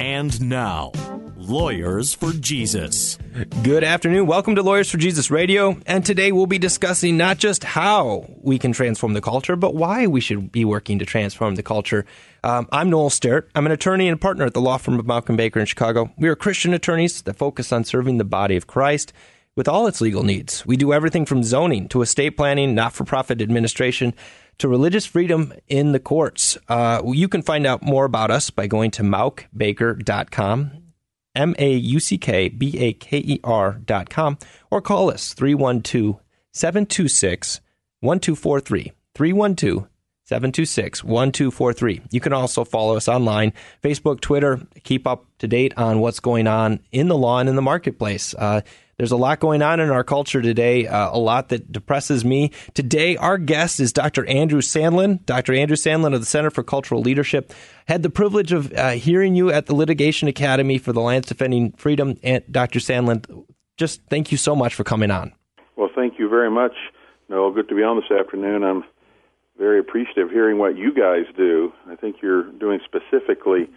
And now, Lawyers for Jesus. Good afternoon. Welcome to Lawyers for Jesus Radio. And today we'll be discussing not just how we can transform the culture, but why we should be working to transform the culture. Um, I'm Noel Sterrett. I'm an attorney and partner at the law firm of Mauck and Baker in Chicago. We are Christian attorneys that focus on serving the body of Christ with all its legal needs. We do everything from zoning to estate planning, not for profit administration, to religious freedom in the courts. Uh, you can find out more about us by going to mauckbaker.com, M A U C K B A K E R.com, or call us 312 726 1243. 312 726 1243. You can also follow us online, Facebook, Twitter, keep up to date on what's going on in the law and in the marketplace. Uh, there's a lot going on in our culture today, uh, a lot that depresses me. Today, our guest is Dr. Andrew Sandlin. Dr. Andrew Sandlin of the Center for Cultural Leadership. Had the privilege of uh, hearing you at the Litigation Academy for the Alliance Defending Freedom. And Dr. Sandlin, just thank you so much for coming on. Well, thank you very much. Noel, good to be on this afternoon. I'm very appreciative hearing what you guys do. I think you're doing specifically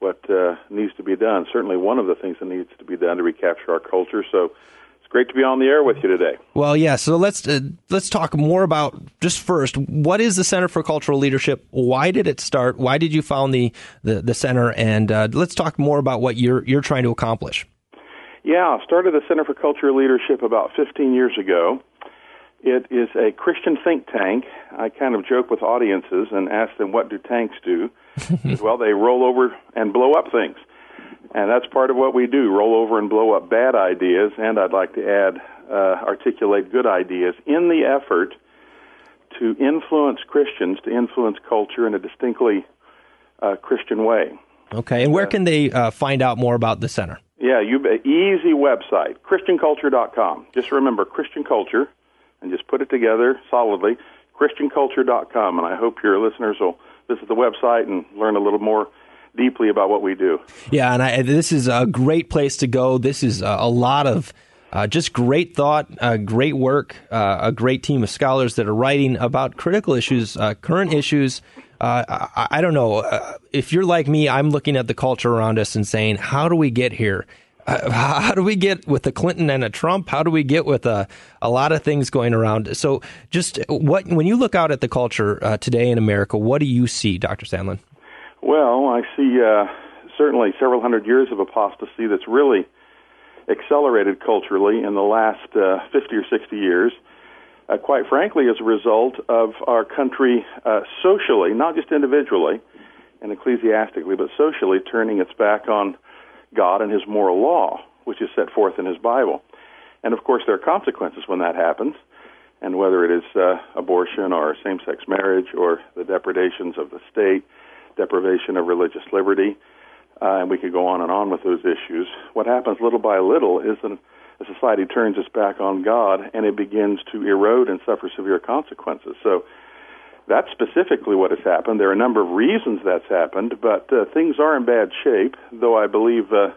what uh, needs to be done. Certainly, one of the things that needs to be done to recapture our culture. So, it's great to be on the air with you today. Well, yeah. So let's uh, let's talk more about just first. What is the Center for Cultural Leadership? Why did it start? Why did you found the the, the center? And uh, let's talk more about what you're you're trying to accomplish. Yeah, I started the Center for Cultural Leadership about 15 years ago. It is a Christian think tank. I kind of joke with audiences and ask them, "What do tanks do?" well, they roll over and blow up things. And that's part of what we do roll over and blow up bad ideas, and I'd like to add, uh, articulate good ideas in the effort to influence Christians, to influence culture in a distinctly uh, Christian way. Okay, and where can they uh, find out more about the center? Yeah, you easy website, ChristianCulture.com. Just remember Christian culture, and just put it together solidly, ChristianCulture.com. And I hope your listeners will visit the website and learn a little more deeply about what we do. Yeah, and I, this is a great place to go. This is a, a lot of uh, just great thought, uh, great work, uh, a great team of scholars that are writing about critical issues, uh, current issues. Uh, I, I, don't know. Uh, if you're like me, I'm looking at the culture around us and saying, how do we get here? how do we get with a Clinton and a Trump? How do we get with a, a lot of things going around? So, just what when you look out at the culture uh, today in America, what do you see, Dr. Sandlin? Well, I see uh, certainly several hundred years of apostasy that's really accelerated culturally in the last uh, 50 or 60 years. Uh, quite frankly, as a result of our country uh, socially, not just individually and ecclesiastically, but socially turning its back on God and His moral law, which is set forth in His Bible. And of course, there are consequences when that happens. And whether it is uh, abortion or same sex marriage or the depredations of the state, deprivation of religious liberty, uh, and we could go on and on with those issues. What happens little by little is that a society turns its back on God and it begins to erode and suffer severe consequences. So that's specifically what has happened. There are a number of reasons that's happened, but uh, things are in bad shape, though I believe uh,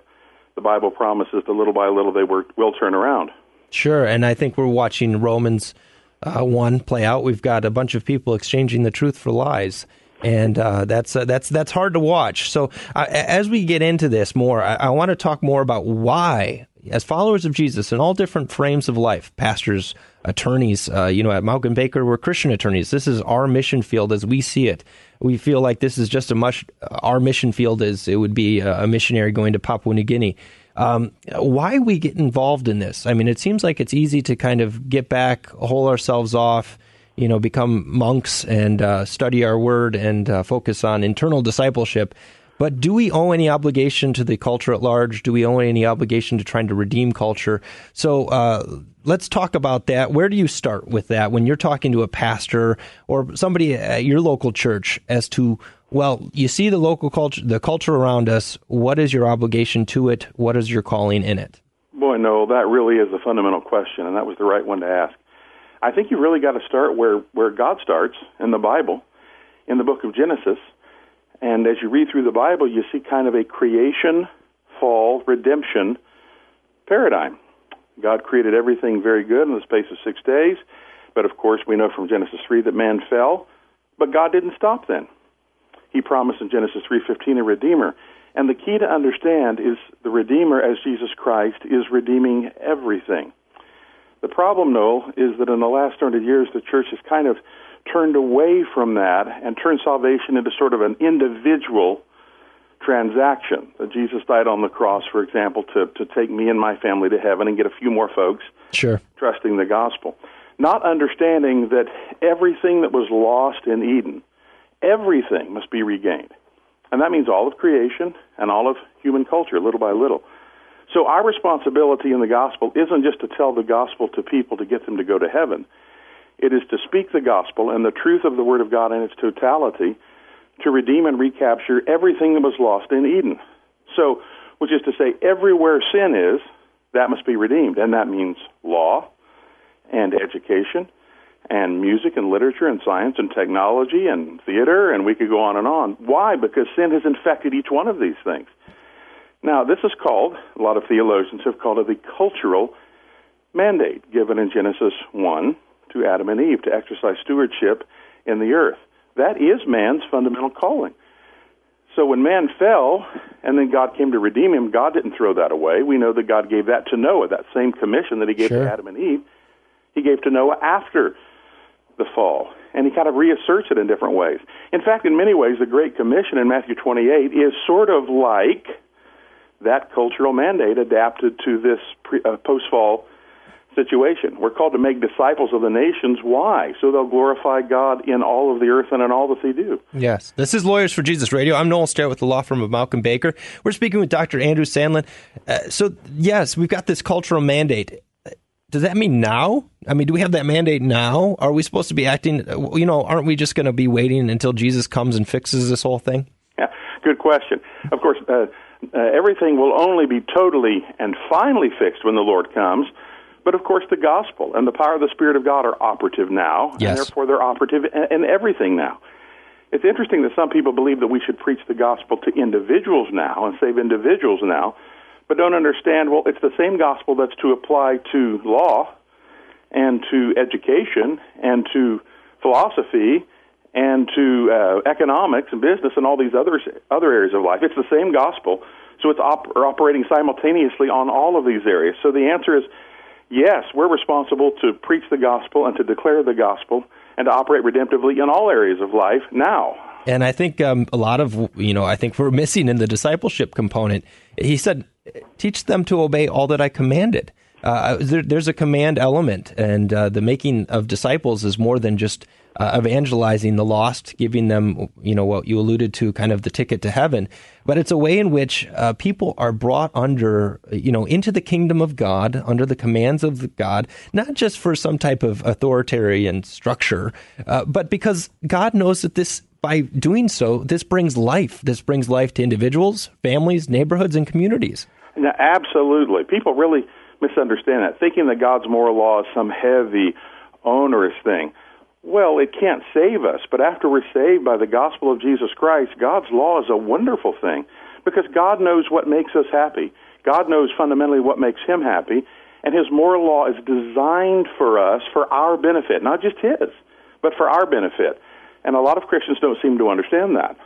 the Bible promises that little by little they will turn around. Sure, and I think we're watching Romans uh, 1 play out. We've got a bunch of people exchanging the truth for lies. And uh, that's uh, that's that's hard to watch. So uh, as we get into this more, I, I want to talk more about why, as followers of Jesus in all different frames of life, pastors, attorneys. Uh, you know, at and Baker, we're Christian attorneys. This is our mission field as we see it. We feel like this is just a much our mission field is it would be a missionary going to Papua New Guinea. Um, why we get involved in this? I mean, it seems like it's easy to kind of get back, hold ourselves off, you know, become monks and uh, study our word and uh, focus on internal discipleship. But do we owe any obligation to the culture at large? Do we owe any obligation to trying to redeem culture? So uh, let's talk about that. Where do you start with that when you're talking to a pastor or somebody at your local church as to well, you see the local culture, the culture around us. What is your obligation to it? What is your calling in it? Boy, no, that really is a fundamental question, and that was the right one to ask. I think you really got to start where, where God starts in the Bible, in the book of Genesis. And as you read through the Bible, you see kind of a creation, fall, redemption paradigm. God created everything very good in the space of six days, but of course we know from Genesis 3 that man fell, but God didn't stop then. He promised in Genesis 3:15 a redeemer. And the key to understand is the redeemer as Jesus Christ is redeeming everything. The problem, Noel, is that in the last 100 years the church has kind of turned away from that and turned salvation into sort of an individual transaction. That Jesus died on the cross, for example, to, to take me and my family to heaven and get a few more folks sure. trusting the gospel. Not understanding that everything that was lost in Eden, everything must be regained. And that means all of creation and all of human culture, little by little. So our responsibility in the gospel isn't just to tell the gospel to people to get them to go to heaven. It is to speak the gospel and the truth of the Word of God in its totality to redeem and recapture everything that was lost in Eden. So, which is to say, everywhere sin is, that must be redeemed. And that means law and education and music and literature and science and technology and theater, and we could go on and on. Why? Because sin has infected each one of these things. Now, this is called, a lot of theologians have called it the cultural mandate given in Genesis 1 to Adam and Eve to exercise stewardship in the earth. That is man's fundamental calling. So when man fell and then God came to redeem him, God didn't throw that away. We know that God gave that to Noah, that same commission that he gave sure. to Adam and Eve. He gave to Noah after the fall. And he kind of reasserts it in different ways. In fact, in many ways, the Great Commission in Matthew 28 is sort of like that cultural mandate adapted to this pre, uh, post fall situation. We're called to make disciples of the nations. Why? So they'll glorify God in all of the earth and in all that they do. Yes. This is Lawyers for Jesus Radio. I'm Noel Sterrett with the law firm of Mauck and Baker. We're speaking with Dr. Andrew Sandlin. Uh, so, yes, we've got this cultural mandate. Does that mean now? I mean, do we have that mandate now? Are we supposed to be acting, uh, you know, aren't we just going to be waiting until Jesus comes and fixes this whole thing? Yeah, good question. Of course, uh, uh, everything will only be totally and finally fixed when the Lord comes. But of course, the gospel and the power of the Spirit of God are operative now, yes. and therefore they're operative in, in everything now. It's interesting that some people believe that we should preach the gospel to individuals now and save individuals now, but don't understand, well, it's the same gospel that's to apply to law and to education and to philosophy and to uh, economics and business and all these other other areas of life. It's the same gospel, so it's op- operating simultaneously on all of these areas. So the answer is yes, we're responsible to preach the gospel and to declare the gospel and to operate redemptively in all areas of life now. And I think um, a lot of you know I think we're missing in the discipleship component. He said, "Teach them to obey all that I commanded." Uh, there, there's a command element, and uh, the making of disciples is more than just uh, evangelizing the lost, giving them, you know, what you alluded to, kind of the ticket to heaven. But it's a way in which uh, people are brought under, you know, into the kingdom of God, under the commands of God, not just for some type of authoritarian structure, uh, but because God knows that this by doing so, this brings life. This brings life to individuals, families, neighborhoods, and communities. Absolutely. People really misunderstand that, thinking that God's moral law is some heavy, onerous thing. Well, it can't save us, but after we're saved by the gospel of Jesus Christ, God's law is a wonderful thing because God knows what makes us happy. God knows fundamentally what makes Him happy, and His moral law is designed for us for our benefit, not just His, but for our benefit. And a lot of Christians don't seem to understand that.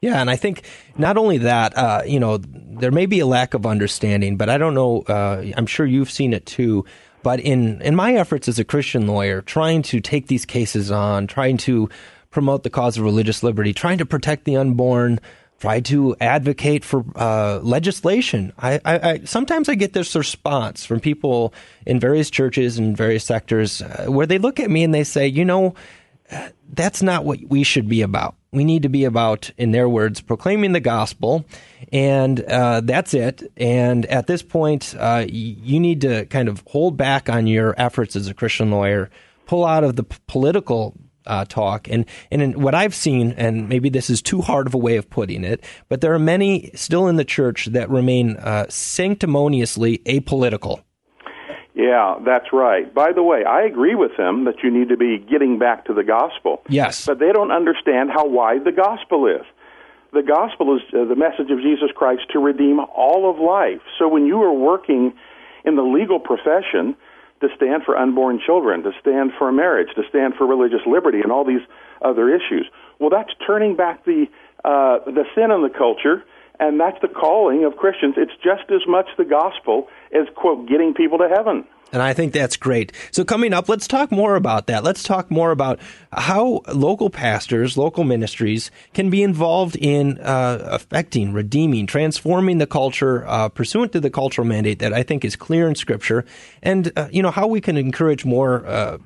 Yeah, and I think not only that, uh, you know, there may be a lack of understanding, but I don't know. Uh, I'm sure you've seen it too. But in in my efforts as a Christian lawyer, trying to take these cases on, trying to promote the cause of religious liberty, trying to protect the unborn, try to advocate for uh, legislation. I, I, I, sometimes I get this response from people in various churches and various sectors uh, where they look at me and they say, you know, that's not what we should be about. We need to be about, in their words, proclaiming the gospel, and uh, that's it. And at this point, uh, you need to kind of hold back on your efforts as a Christian lawyer, pull out of the p- political uh, talk. And and in what I've seen, and maybe this is too hard of a way of putting it, but there are many still in the church that remain uh, sanctimoniously apolitical. Yeah, that's right. By the way, I agree with them that you need to be getting back to the gospel. Yes. But they don't understand how wide the gospel is. The gospel is uh, the message of Jesus Christ to redeem all of life. So when you are working in the legal profession to stand for unborn children, to stand for marriage, to stand for religious liberty, and all these other issues, well, that's turning back the uh, the sin in the culture and that's the calling of Christians. It's just as much the gospel as, quote, getting people to heaven. And I think that's great. So, coming up, let's talk more about that. Let's talk more about how local pastors, local ministries can be involved in uh, affecting, redeeming, transforming the culture uh, pursuant to the cultural mandate that I think is clear in Scripture, and uh, you know how we can encourage more uh,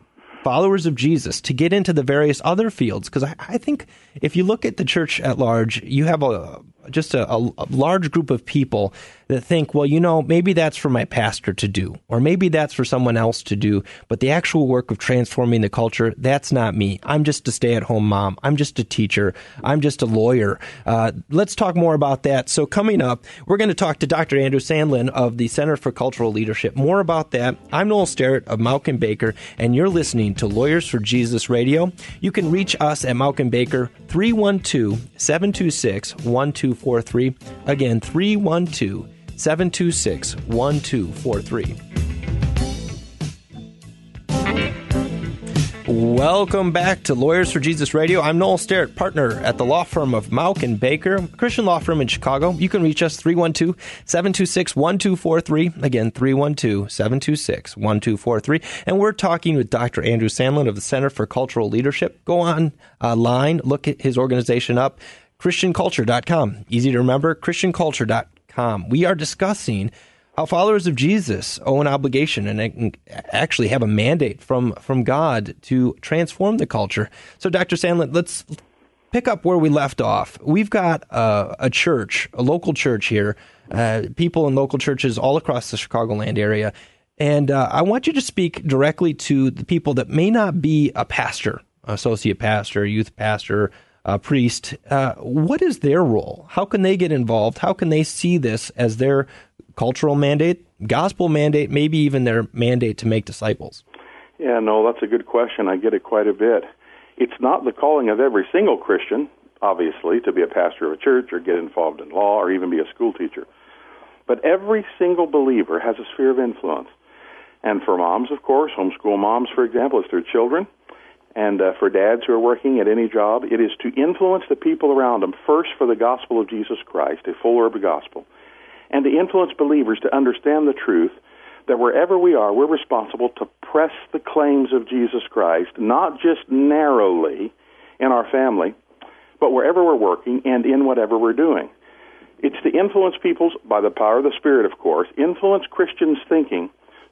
followers of Jesus to get into the various other fields. Because I, I, think if you look at the church at large, you have a just a, a, large group of people that think, well, you know, maybe that's for my pastor to do, or maybe that's for someone else to do, but the actual work of transforming the culture, that's not me. I'm just a stay at home mom. I'm just a teacher. I'm just a lawyer. Uh, let's talk more about that. So, coming up, we're going to talk to Dr. Andrew Sandlin of the Center for Cultural Leadership. More about that. I'm Noel Sterrett of and Baker, and you're listening to Lawyers for Jesus Radio. You can reach us at and Baker 312 726 1243. Again, 312 726 1243. Welcome back to Lawyers for Jesus Radio. I'm Noel Sterrett, partner at the law firm of Mauck and Baker, Christian law firm in Chicago. You can reach us 312-726-1243. Again, 312-726-1243. And we're talking with Dr. Andrew Sandlin of the Center for Cultural Leadership. Go on uh, look at his organization up, christianculture.com. Easy to remember, christianculture.com we are discussing how followers of Jesus owe an obligation and actually have a mandate from, from God to transform the culture. So, Dr. Sandlin, let's pick up where we left off. We've got a church, a local church here, uh, people in local churches all across the Chicagoland area. And uh, I want you to speak directly to the people that may not be a pastor, associate pastor, youth pastor, uh, priest, uh, what is their role? How can they get involved? How can they see this as their cultural mandate, gospel mandate, maybe even their mandate to make disciples? Yeah, no, that's a good question. I get it quite a bit. It's not the calling of every single Christian, obviously, to be a pastor of a church or get involved in law or even be a school teacher. But every single believer has a sphere of influence. And for moms, of course, homeschool moms, for example, it's their children and uh, for dads who are working at any job, it is to influence the people around them first for the gospel of Jesus Christ, a full herb gospel, and to influence believers to understand the truth that wherever we are, we're responsible to press the claims of Jesus Christ, not just narrowly in our family, but wherever we're working and in whatever we're doing. It's to influence people's, by the power of the Spirit, of course, influence Christians' thinking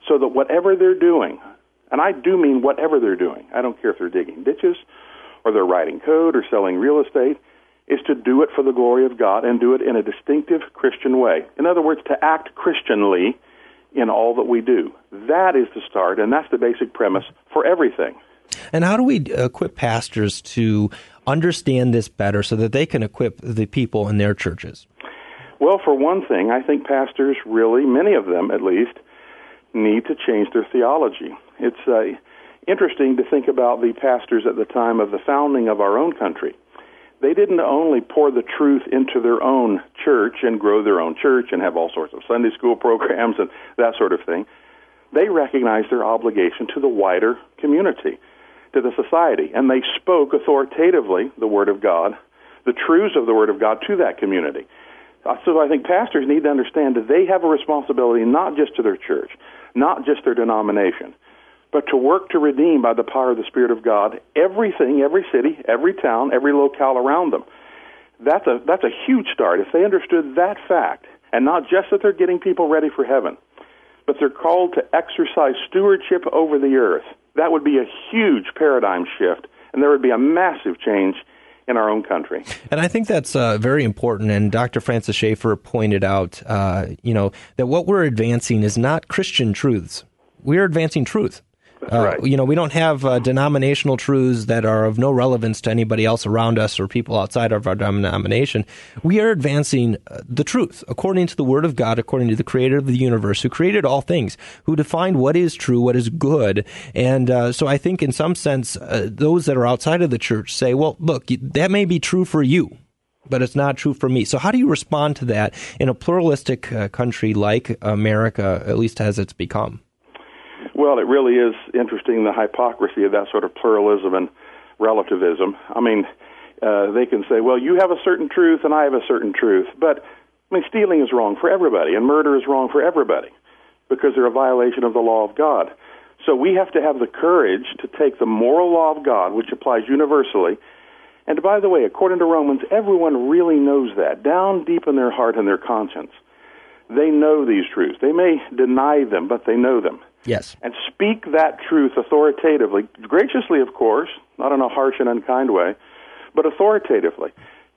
so that whatever they're doing, and I do mean whatever they're doing. I don't care if they're digging ditches or they're writing code or selling real estate, is to do it for the glory of God and do it in a distinctive Christian way. In other words, to act Christianly in all that we do. That is the start, and that's the basic premise for everything. And how do we equip pastors to understand this better so that they can equip the people in their churches? Well, for one thing, I think pastors really, many of them at least, need to change their theology. It's uh, interesting to think about the pastors at the time of the founding of our own country. They didn't only pour the truth into their own church and grow their own church and have all sorts of Sunday school programs and that sort of thing. They recognized their obligation to the wider community, to the society, and they spoke authoritatively the Word of God, the truths of the Word of God to that community. Uh, so I think pastors need to understand that they have a responsibility not just to their church, not just their denomination, but to work to redeem by the power of the Spirit of God everything, every city, every town, every locale around them. That's a, that's a huge start. If they understood that fact, and not just that they're getting people ready for heaven, but they're called to exercise stewardship over the earth, that would be a huge paradigm shift, and there would be a massive change in our own country. And I think that's uh, very important. And Dr. Francis Schaeffer pointed out, uh, you know, that what we're advancing is not Christian truths. We're advancing truth. Uh, right. You know, we don't have uh, denominational truths that are of no relevance to anybody else around us or people outside of our denomination. We are advancing uh, the truth according to the Word of God, according to the Creator of the universe, who created all things, who defined what is true, what is good. And uh, so I think, in some sense, uh, those that are outside of the church say, well, look, that may be true for you but it's not true for me. So, how do you respond to that in a pluralistic uh, country like America, at least as it's become? Well, it really is interesting the hypocrisy of that sort of pluralism and relativism. I mean, uh, they can say, well, you have a certain truth and I have a certain truth. But, I mean, stealing is wrong for everybody and murder is wrong for everybody because they're a violation of the law of God. So we have to have the courage to take the moral law of God, which applies universally, and by the way, according to Romans, everyone really knows that, down deep in their heart and their conscience. They know these truths. They may deny them, but they know them. Yes. And speak that truth authoritatively, graciously, of course, not in a harsh and unkind way, but authoritatively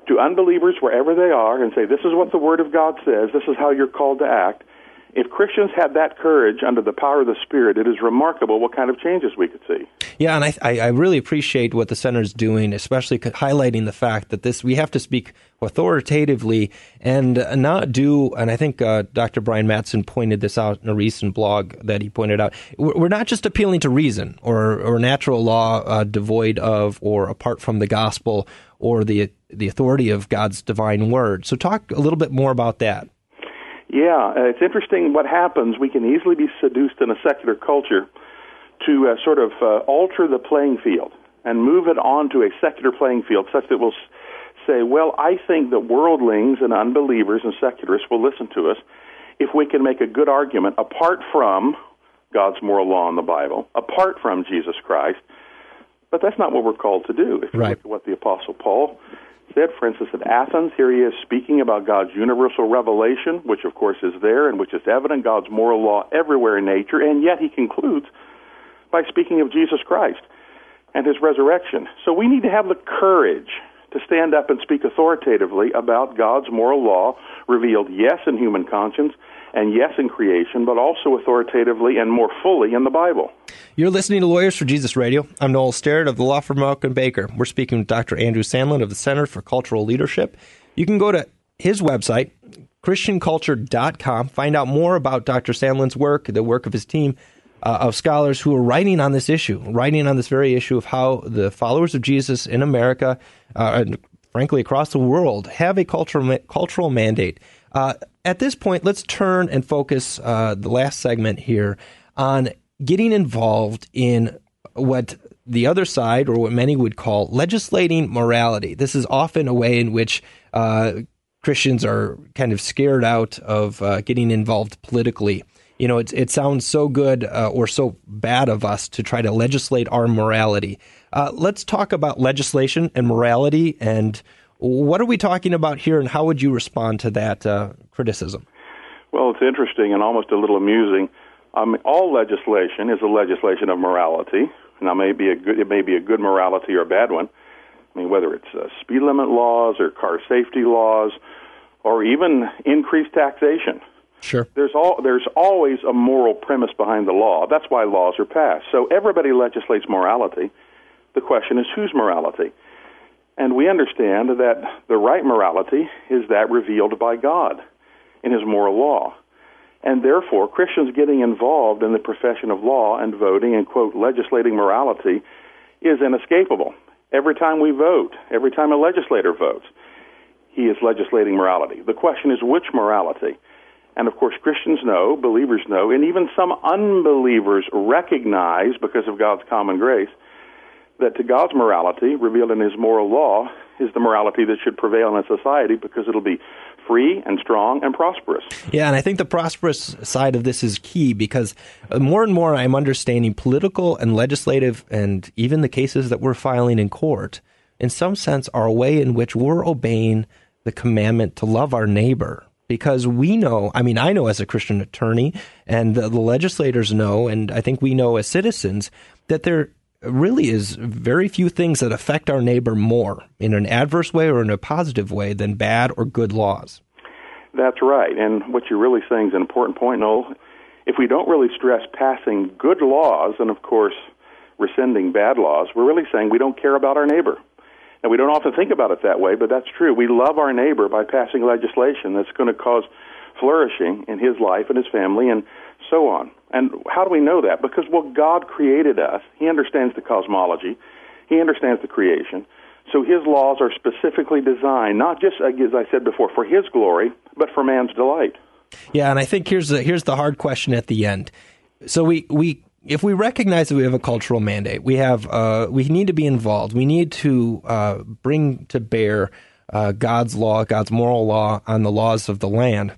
to unbelievers wherever they are and say, This is what the Word of God says, this is how you're called to act. If Christians had that courage under the power of the Spirit, it is remarkable what kind of changes we could see. Yeah, and I, I really appreciate what the center is doing, especially highlighting the fact that this we have to speak authoritatively and not do. And I think uh, Dr. Brian Mattson pointed this out in a recent blog that he pointed out. We're not just appealing to reason or or natural law uh, devoid of or apart from the gospel or the the authority of God's divine word. So, talk a little bit more about that. Yeah, uh, it's interesting what happens. We can easily be seduced in a secular culture to uh, sort of uh, alter the playing field and move it onto a secular playing field such that we'll say, well, I think that worldlings and unbelievers and secularists will listen to us if we can make a good argument apart from God's moral law in the Bible, apart from Jesus Christ. But that's not what we're called to do. If you right. look at what the Apostle Paul said, for instance, at Athens, here he is speaking about God's universal revelation, which of course is there and which is evident, God's moral law everywhere in nature, and yet he concludes by speaking of Jesus Christ and his resurrection. So we need to have the courage to stand up and speak authoritatively about God's moral law revealed, yes, in human conscience and yes, in creation, but also authoritatively and more fully in the Bible. You're listening to Lawyers for Jesus Radio. I'm Noel Sterrett of the law firm Mauck and Baker. We're speaking with Dr. Andrew Sandlin of the Center for Cultural Leadership. You can go to his website, christianculture.com, find out more about Dr. Sandlin's work, the work of his team uh, of scholars who are writing on this issue, writing on this very issue of how the followers of Jesus in America uh, and frankly across the world have a cultural cultural mandate. Uh, at this point, let's turn and focus uh, the last segment here on getting involved in what the other side, or what many would call legislating morality. This is often a way in which uh, Christians are kind of scared out of uh, getting involved politically you know, it, it sounds so good uh, or so bad of us to try to legislate our morality. Uh, let's talk about legislation and morality and what are we talking about here and how would you respond to that uh, criticism? Well, it's interesting and almost a little amusing. Um, all legislation is a legislation of morality. Now, may be a good, it may be a good morality or a bad one. I mean, whether it's uh, speed limit laws or car safety laws or even increased taxation. Sure. There's all there's always a moral premise behind the law. That's why laws are passed. So everybody legislates morality. The question is whose morality? And we understand that the right morality is that revealed by God in his moral law. And therefore, Christians getting involved in the profession of law and voting and, quote, legislating morality is inescapable. Every time we vote, every time a legislator votes, he is legislating morality. The question is which morality? And of course, Christians know, believers know, and even some unbelievers recognize, because of God's common grace, that to God's morality, revealed in His moral law, is the morality that should prevail in a society because it'll be free and strong and prosperous. Yeah, and I think the prosperous side of this is key because uh, more and more I'm understanding political and legislative and even the cases that we're filing in court, in some sense, are a way in which we're obeying the commandment to love our neighbor because we know, I mean, I know as a Christian attorney, and the, the legislators know, and I think we know as citizens, that there really is very few things that affect our neighbor more in an adverse way or in a positive way than bad or good laws. That's right. And what you're really saying is an important point, Noel. if we don't really stress passing good laws and, of course, rescinding bad laws, we're really saying we don't care about our neighbor. And we don't often think about it that way, but that's true. We love our neighbor by passing legislation that's going to cause flourishing in his life and his family and so on. And how do we know that? Because, well, God created us. He understands the cosmology, He understands the creation. So His laws are specifically designed, not just, as I said before, for His glory, but for man's delight. Yeah, and I think here's the, here's the hard question at the end. So we, we if we recognize that we have a cultural mandate, we have uh, we need to be involved. We need to uh, bring to bear uh, God's law, God's moral law on the laws of the land.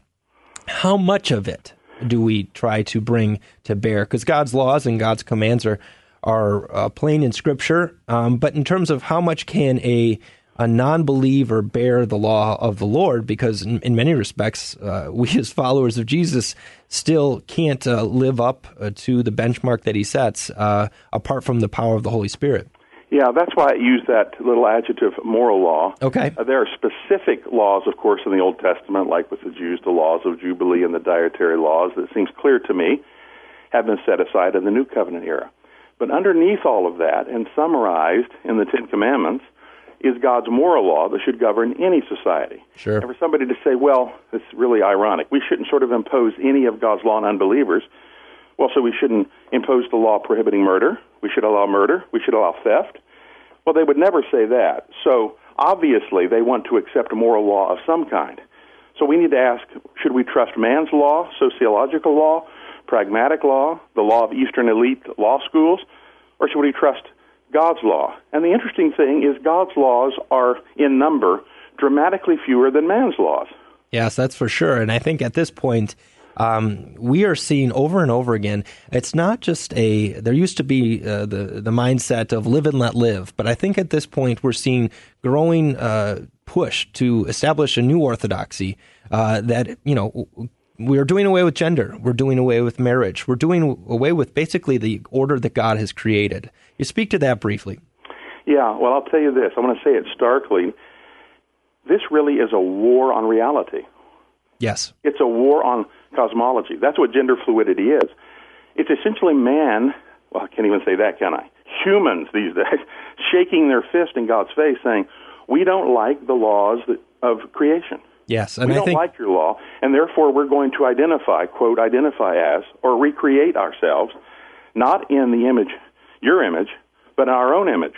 How much of it do we try to bring to bear? Because God's laws and God's commands are are uh, plain in Scripture, um, but in terms of how much can a a non-believer bear the law of the Lord because in, in many respects uh, we as followers of Jesus still can't uh, live up uh, to the benchmark that he sets uh, apart from the power of the Holy Spirit. Yeah, that's why I use that little adjective moral law. Okay. Uh, there are specific laws, of course, in the Old Testament, like with the Jews, the laws of Jubilee and the dietary laws, that seems clear to me have been set aside in the New Covenant era. But underneath all of that, and summarized in the Ten Commandments, is God's moral law that should govern any society. Sure. And for somebody to say, well, it's really ironic. We shouldn't sort of impose any of God's law on unbelievers. Well, so we shouldn't impose the law prohibiting murder. We should allow murder. We should allow theft. Well, they would never say that. So obviously, they want to accept a moral law of some kind. So we need to ask should we trust man's law, sociological law, pragmatic law, the law of Eastern elite law schools, or should we trust God's law. And the interesting thing is, God's laws are in number dramatically fewer than man's laws. Yes, that's for sure. And I think at this point, um, we are seeing over and over again. It's not just a. There used to be uh, the the mindset of live and let live, but I think at this point we're seeing growing uh, push to establish a new orthodoxy uh, that you know we're doing away with gender. We're doing away with marriage. We're doing away with basically the order that God has created. You speak to that briefly. Yeah, well, I'll tell you this. I'm going to say it starkly. This really is a war on reality. Yes. It's a war on cosmology. That's what gender fluidity is. It's essentially man, well, I can't even say that, can I? Humans these days, shaking their fist in God's face saying, we don't like the laws of creation. Yes, and we I don't think... like your law, and therefore we're going to identify, quote, identify as, or recreate ourselves, not in the image, your image, but in our own image.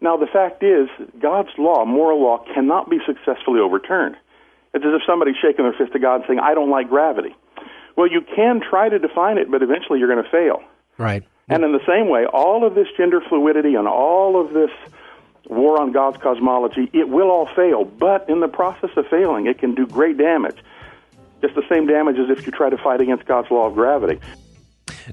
Now, the fact is, God's law, moral law, cannot be successfully overturned. It's as if somebody's shaking their fist at God and saying, I don't like gravity. Well, you can try to define it, but eventually you're going to fail. Right. And in the same way, all of this gender fluidity and all of this war on God's cosmology, it will all fail. But in the process of failing, it can do great damage. Just the same damage as if you try to fight against God's law of gravity.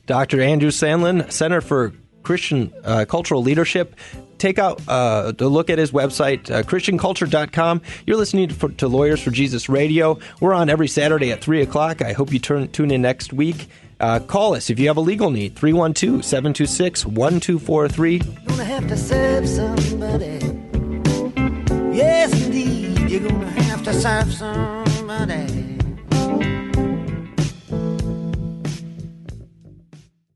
Dr. Andrew Sandlin, Center for Christian uh, Cultural Leadership. Take out uh, a look at his website, uh, ChristianCulture.com. You're listening to, to Lawyers for Jesus Radio. We're on every Saturday at 3 o'clock. I hope you turn, tune in next week. Uh, call us if you have a legal need, 312 726 1243. Gonna have to serve somebody. Yes, indeed, you're gonna have to serve somebody.